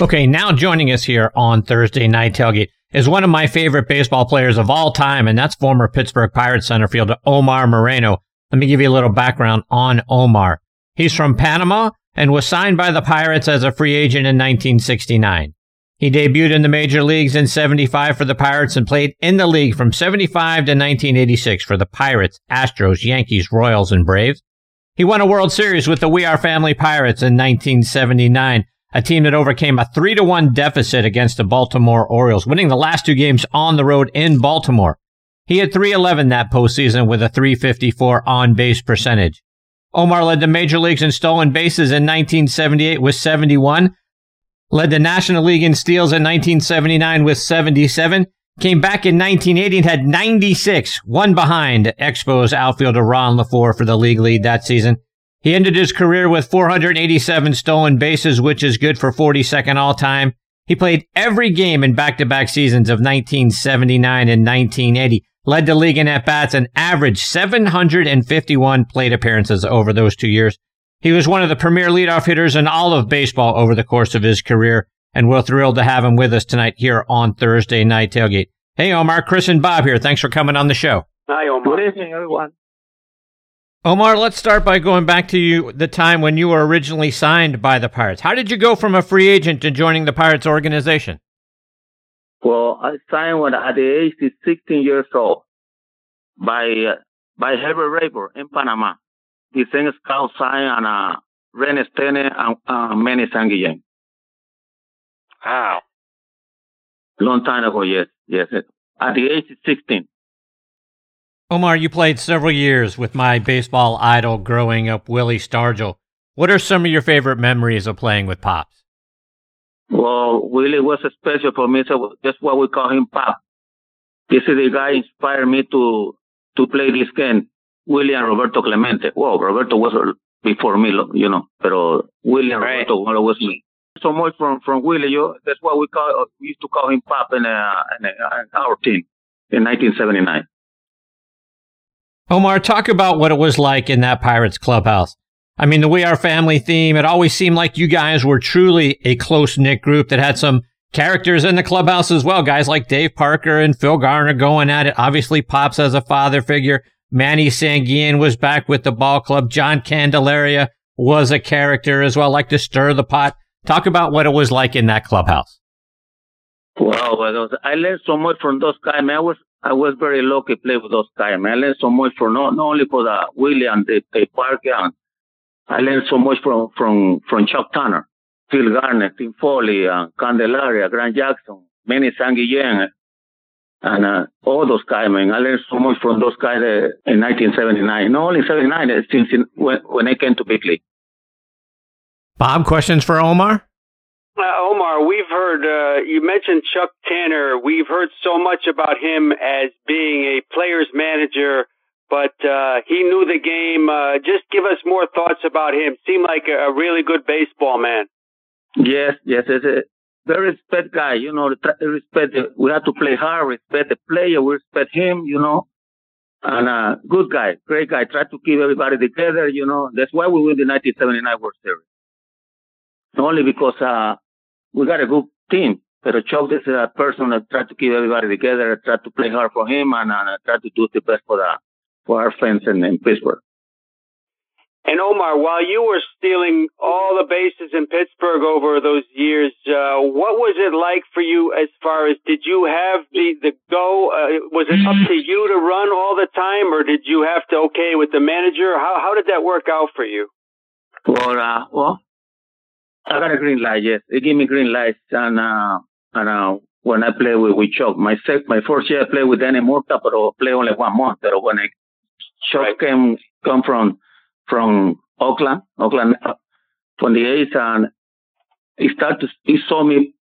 Okay, now joining us here on Thursday Night Tailgate is one of my favorite baseball players of all time, and that's former Pittsburgh Pirates center fielder Omar Moreno. Let me give you a little background on Omar. He's from Panama and was signed by the Pirates as a free agent in 1969. He debuted in the major leagues in 75 for the Pirates and played in the league from 75 to 1986 for the Pirates, Astros, Yankees, Royals, and Braves. He won a World Series with the We Are Family Pirates in 1979 a team that overcame a 3 to 1 deficit against the Baltimore Orioles, winning the last two games on the road in Baltimore. He had 311 that postseason with a 354 on base percentage. Omar led the major leagues in stolen bases in 1978 with 71, led the National League in steals in 1979 with 77, came back in 1980 and had 96, one behind Expos outfielder Ron LeFlore for the league lead that season. He ended his career with 487 stolen bases, which is good for 42nd all time. He played every game in back-to-back seasons of 1979 and 1980, led the league in at-bats and averaged 751 plate appearances over those two years. He was one of the premier leadoff hitters in all of baseball over the course of his career, and we're thrilled to have him with us tonight here on Thursday Night Tailgate. Hey, Omar, Chris, and Bob here. Thanks for coming on the show. Hi, Omar. Good evening, everyone. Omar, let's start by going back to you the time when you were originally signed by the Pirates. How did you go from a free agent to joining the Pirates organization? Well, I signed when at the age of 16 years old by uh, by Herb Raybourn in Panama. He sent scout sign and uh, Rennie Stennett and uh, Manny Sanguillen. Wow. Long time ago, yes, yes. At the age of 16. Omar, you played several years with my baseball idol growing up, Willie Stargell. What are some of your favorite memories of playing with Pops? Well, Willie was special for me, so that's why we call him Pop. This is the guy inspired me to to play this game. Willie and Roberto Clemente. Well, Roberto was before me, you know, but Willie and Right. Roberto was me. So much from from Willie, you, that's why we call we used to call him Pop in, uh, in, uh, in our team in 1979. Omar, talk about what it was like in that Pirates clubhouse. I mean, the We Are Family theme, it always seemed like you guys were truly a close knit group that had some characters in the clubhouse as well. Guys like Dave Parker and Phil Garner going at it. Obviously, Pops as a father figure. Manny Sanguillen was back with the ball club. John Candelaria was a character as well, like to stir the pot. Talk about what it was like in that clubhouse. Wow, well, I learned so much from those guys. Man, I was I was very lucky to play with those guys. I learned so much from not, not only for the Willie and the, the Parker. And I learned so much from from from Chuck Tanner, Phil Garner, Tim Foley, uh, Candelaria, Grant Jackson, Manny Sanguillen, and uh, all those guys. I learned so much from those guys uh, in 1979. Not only 79, uh, since in, when when I came to big league. Bob, questions for Omar? Uh, Omar, we've heard, uh, you mentioned Chuck Tanner. We've heard so much about him as being a player's manager, but uh, he knew the game. Uh, just give us more thoughts about him. Seemed like a, really good baseball man. Yes, yes, it's a very respect guy. You know, respect. The, we have to play hard, respect the player, we respect him. You know, and uh, good guy, great guy. Try to keep everybody together. You know, that's why we win the 1979 World Series. Only because uh, we got a good team. But Chuck is a person that try to keep everybody together, try to play hard for him, and uh, try to do the best for the for our fans in, in Pittsburgh. And Omar, while you were stealing all the bases in Pittsburgh over those years, uh, what was it like for you as far as did you have the, the go? Uh, was it up to you to run all the time or did you have to okay with the manager? How, how did that work out for you? Well, uh, well, I got a green light. Yes, they give me green lights, and uh, and uh, when I play with with Chuck, my sec, my first year I played with Danny Murtaugh, but I play only one month. But when I Chuck Right. came come from from Oakland, Oakland uh, the A's, and he started to he saw me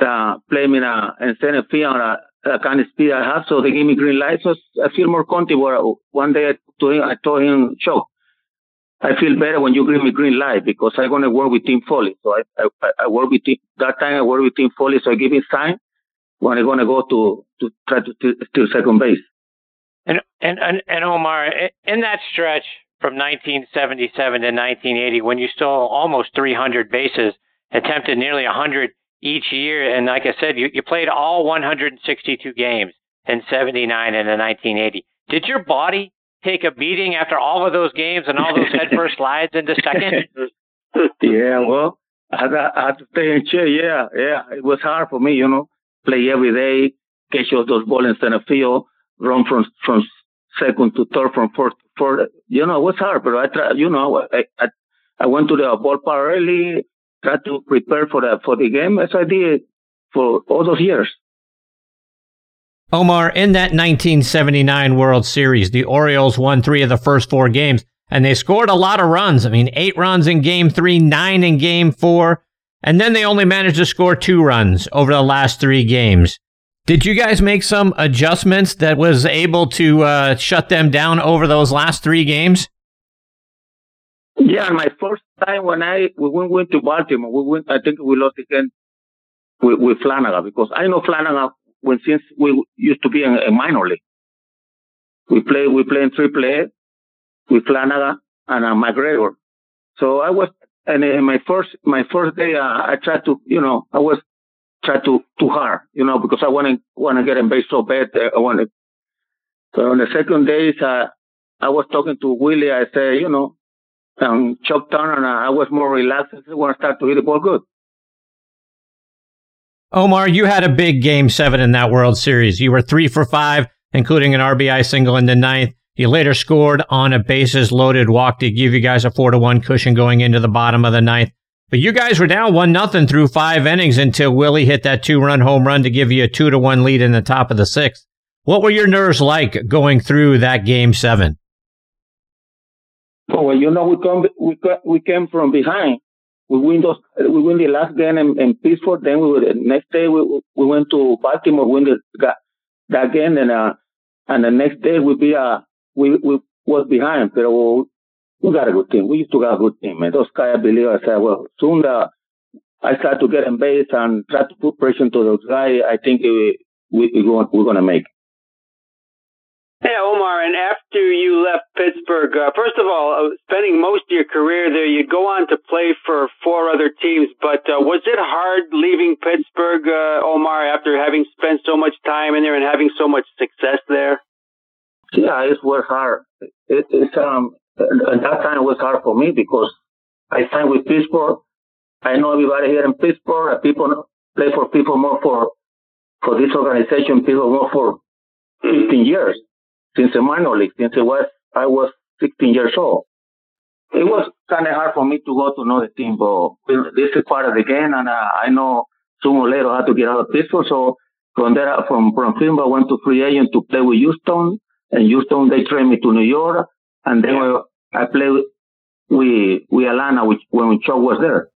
uh, play me in a in center field, uh, the kind of speed I have, so they gave me green light. So I feel more comfortable. One day I told him, I told him, Chuck, I feel better when you give me green light because I'm gonna work with Tim Foley. So I I, I work with team, that time I work with Tim Foley, so I give him sign when I'm gonna go to to try to steal- steal second base. And and and, and Omar, in that stretch from 1977 to 1980, when you stole almost 300 bases, attempted nearly 100 each year. And like I said, you, you played all 162 games in 79 and in 1980. Did your body take a beating after all of those games and all those headfirst slides into second? yeah, well, I had, I had to stay in chair. Yeah, yeah. It was hard for me, you know, play every day, catch all those balls in center field, run from from second to third, from fourth to fourth. You know, it was hard, but I tried, you know, I, I, I went to the ballpark early, tried to prepare for the, for the game as I did for all those years. Omar, in that 1979 World Series, the Orioles won three of the first four games, and they scored a lot of runs. I mean, eight runs in game three, nine in game four, and then they only managed to score two runs over the last three games. Did you guys make some adjustments that was able to uh, shut them down over those last three games? Yeah, my first time when I we went to Baltimore, we went. I think we lost again with, with Flanagan because I know Flanagan when since we used to be in a minor league. We play we play in triple A with Flanagan and uh, McGregor. So I was and in my first my first day uh, I tried to you know I was try to too hard you know because I want to want to get in base so bad uh, I want to. So on the second day uh, I was talking to Willie. I said you know um, Chuck Tanner and I was more relaxed. I want to start to hit the ball good. Omar, you had a big game seven in that World Series. You were three for five, including an RBI single in the ninth. You later scored on a bases loaded walk to give you guys a four to one cushion going into the bottom of the ninth. But you guys were down one nothing through five innings until Willie hit that two run home run to give you a two to one lead in the top of the sixth. What were your nerves like going through that game seven? Oh, well, you know, we come, we, we came from behind we win those, we win the last game in, in Pittsburgh. Then we the next day we we went to Baltimore, win the that game, and uh, and the next day we be uh we we was behind, but we we got a good team. We used to have a good team, and those guys believe I said, well, soon uh, I start to get in base and try to put pressure to those guys. I think we we we're gonna make. Yeah, Omar, and after you left Pittsburgh, uh, first of all, uh, spending most of your career there, you'd go on to play for four other teams, but uh, was it hard leaving Pittsburgh, uh, Omar, after having spent so much time in there and having so much success there? Yeah, it was hard. It, um, at that time it was hard for me because I signed with Pittsburgh. I know everybody here in Pittsburgh. People play for people more for, for this organization, people more for 15 years since the minor league, since it was I was 16 years old. It was kind of hard for me to go to another team, but this is part of the game, and uh, I know sooner or later I had to get out of Pittsburgh. So from there, from from Finba, I went to free agent to play with Houston, and Houston they trained me to New York, and then yeah. I played with with Atlanta, which when Chuck was there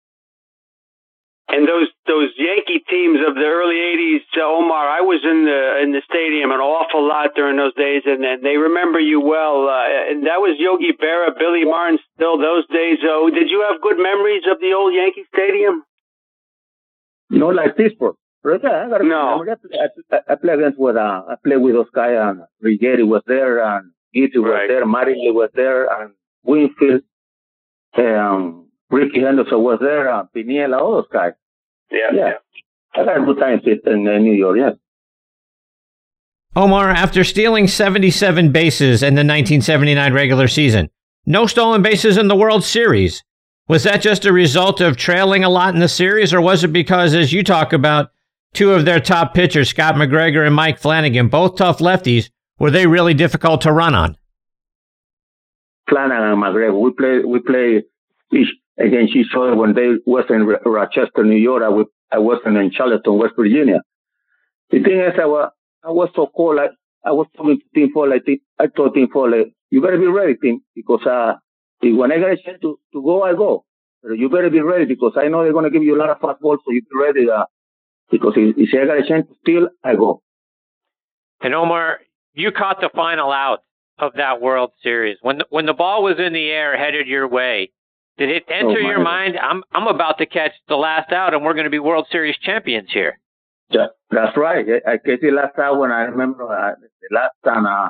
and those those Yankee teams of the early '80s, uh, Omar. I was in the in the stadium an awful lot during those days, and, and they remember you well. Uh, and that was Yogi Berra, Billy Martin. Still those days. Oh, did you have good memories of the old Yankee Stadium? No, like Pittsburgh. Yeah, I no. I, I, played against with uh, I played with those guys, and Righetti was there, and Guidry was right. there, Marinelli was there, and Winfield, um, Rickey Henderson was there, and Piniella, all those guys. Yeah, yeah. I had a good time in uh, New York, yeah. Omar, after stealing 77 bases in the 1979 regular season, no stolen bases in the World Series. Was that just a result of trailing a lot in the series, or was it because, as you talk about, two of their top pitchers, Scott McGregor and Mike Flanagan, both tough lefties, were they really difficult to run on? Flanagan and McGregor, we play we play each against each other when they was in Rochester, New York. I, was, in Charlottesville, West Virginia. The thing is, I was, I was so cold. I, I was talking to Tim Foley. I, I told Tim Foley, you better be ready, Tim, because uh, when I get a chance to, to go, I go. But you better be ready because I know they're going to give you a lot of fastballs, so you be ready. Uh, because if, if I got a chance to steal, I go. And Omar, you caught the final out of that World Series when the, when the ball was in the air headed your way. Did it oh, enter oh, your mind? I'm I'm about to catch the last out, and we're going to be World Series champions here. That's right. I, catch the last time when I remember uh, the last time uh,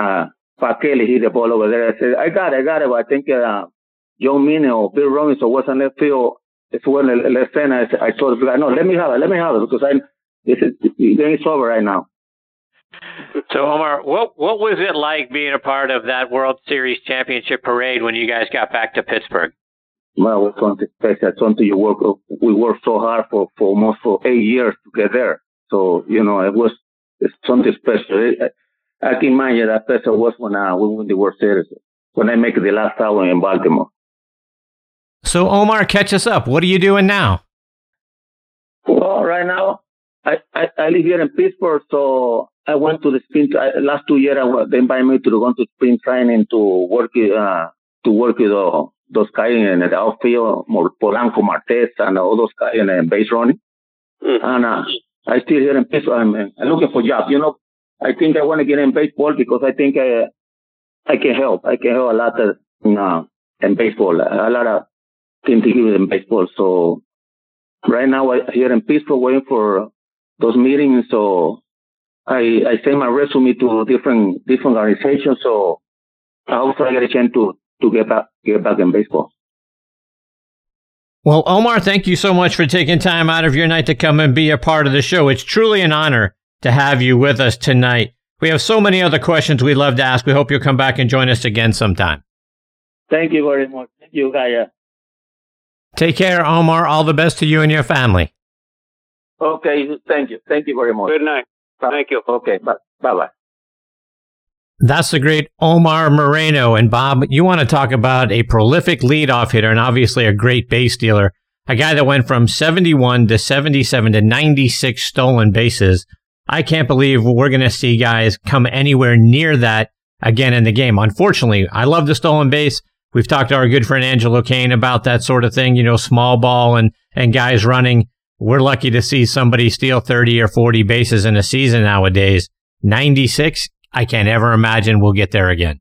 uh, Pat hit the ball over there. I said, I got it, I got it. But I think uh, Joe Meany or Bill Robinson was on left field. it's when Lecena, I, said, I told him, no, let me have it, let me have it, because I, this is, the game over right now. So Omar, what what was it like being a part of that World Series championship parade when you guys got back to Pittsburgh? Well, it was something special. Something you work. We worked so hard for for almost for eight years to get there. So you know, it was it's something special. It, I can imagine that special was when uh, we won the World Series when I make the last out in Baltimore. So Omar, catch us up. What are you doing now? Well, right now I, I, I live here in Pittsburgh, so I went to the spring. last two years, I, they invited me to go to spring training to work uh, to work with uh, those guys in the outfield, Polanco, Martes, and all those guys in the base running. Mm. And uh, I still here in Pittsburgh. I'm, I'm looking for job. You know, I think I want to get in baseball because I think I I can help. I can help a lot of, in, uh, in baseball. A lot of things to give in baseball. So right now, I here in Pittsburgh, waiting for those meetings. So I I send my resume to different different organizations. So I hope I get a chance to to get back get back in baseball. Well, Omar, thank you so much for taking time out of your night to come and be a part of the show. It's truly an honor to have you with us tonight. We have so many other questions we'd love to ask. We hope you'll come back and join us again sometime. Thank you very much. Thank you, Gaia. Take care, Omar. All the best to you and your family. Okay, thank you. Thank you very much. Good night. Bye. Thank you. Okay, bye bye. That's the great Omar Moreno. And Bob, you want to talk about a prolific leadoff hitter and obviously a great base stealer. A guy that went from 71 to 77 to 96 stolen bases. I can't believe we're going to see guys come anywhere near that again in the game. Unfortunately, I love the stolen base. We've talked to our good friend Angelo Kane about that sort of thing, you know, small ball and, and guys running. We're lucky to see somebody steal 30 or 40 bases in a season nowadays. 96, I can't ever imagine we'll get there again.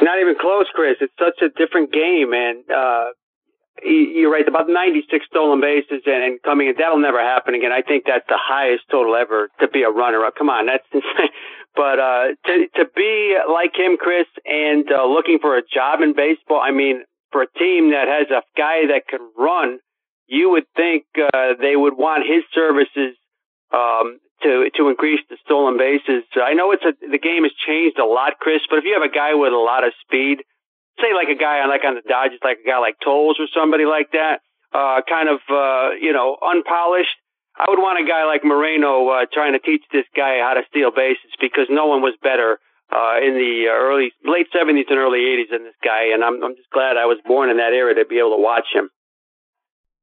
Not even close, Chris. It's such a different game, and uh, you're right about 96 stolen bases and, and coming in. That'll never happen again. I think that's the highest total ever to be a runner up. Come on, that's insane. But uh, to to be like him, Chris, and uh, looking for a job in baseball. I mean, for a team that has a guy that can run, you would think uh, they would want his services um, to to increase the stolen bases. I know it's a the game has changed a lot, Chris. But if you have a guy with a lot of speed say like a guy on like on the Dodgers, like a guy like Toles or somebody like that, uh, kind of uh, you know unpolished. I would want a guy like Moreno uh, trying to teach this guy how to steal bases because no one was better uh, in the early late seventies and early eighties than this guy, and I'm I'm just glad I was born in that era to be able to watch him.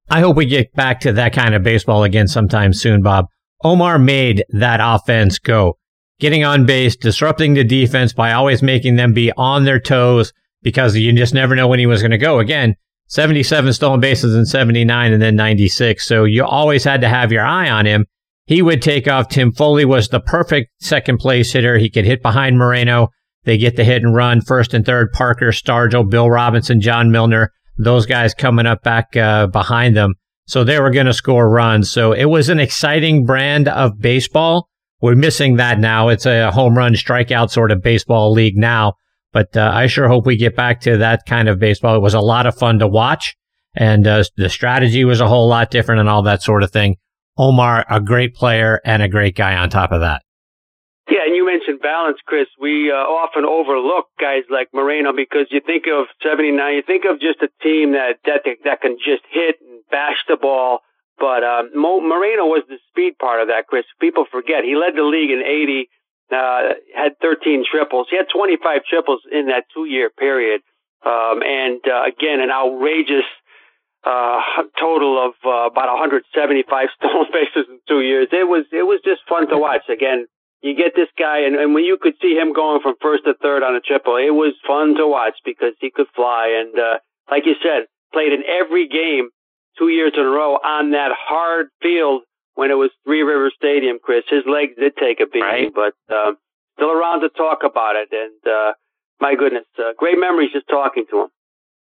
I hope we get back to that kind of baseball again sometime soon, Bob. Omar made that offense go, getting on base, disrupting the defense by always making them be on their toes, because you just never know when he was going to go. Again, 77 stolen bases in 79 and then 96. So you always had to have your eye on him. He would take off. Tim Foley was the perfect second place hitter. He could hit behind Moreno. They get the hit and run. First and third, Parker, Stargell, Bill Robinson, John Milner. Those guys coming up back uh, behind them. So they were going to score runs. So it was an exciting brand of baseball. We're missing that now. It's a home run strikeout sort of baseball league now. But uh, I sure hope we get back to that kind of baseball. It was a lot of fun to watch, and uh, the strategy was a whole lot different and all that sort of thing. Omar, a great player and a great guy on top of that. Yeah, and you mentioned balance, Chris. We uh, often overlook guys like Moreno because you think of 79, you think of just a team that that that can just hit and bash the ball. But um, Moreno was the speed part of that, Chris. People forget he led the league in 80 uh, had 13 triples. He had 25 triples in that two year period. Um, and uh, again, an outrageous uh, total of uh, about 175 stolen bases in two years. It was it was just fun to watch. Again, you get this guy, and, and when you could see him going from first to third on a triple, it was fun to watch because he could fly. And uh, like you said, played in every game two years in a row on that hard field when it was Three River Stadium, Chris. His legs did take a beating, right. but uh, still around to talk about it. And uh, my goodness, uh, great memories just talking to him.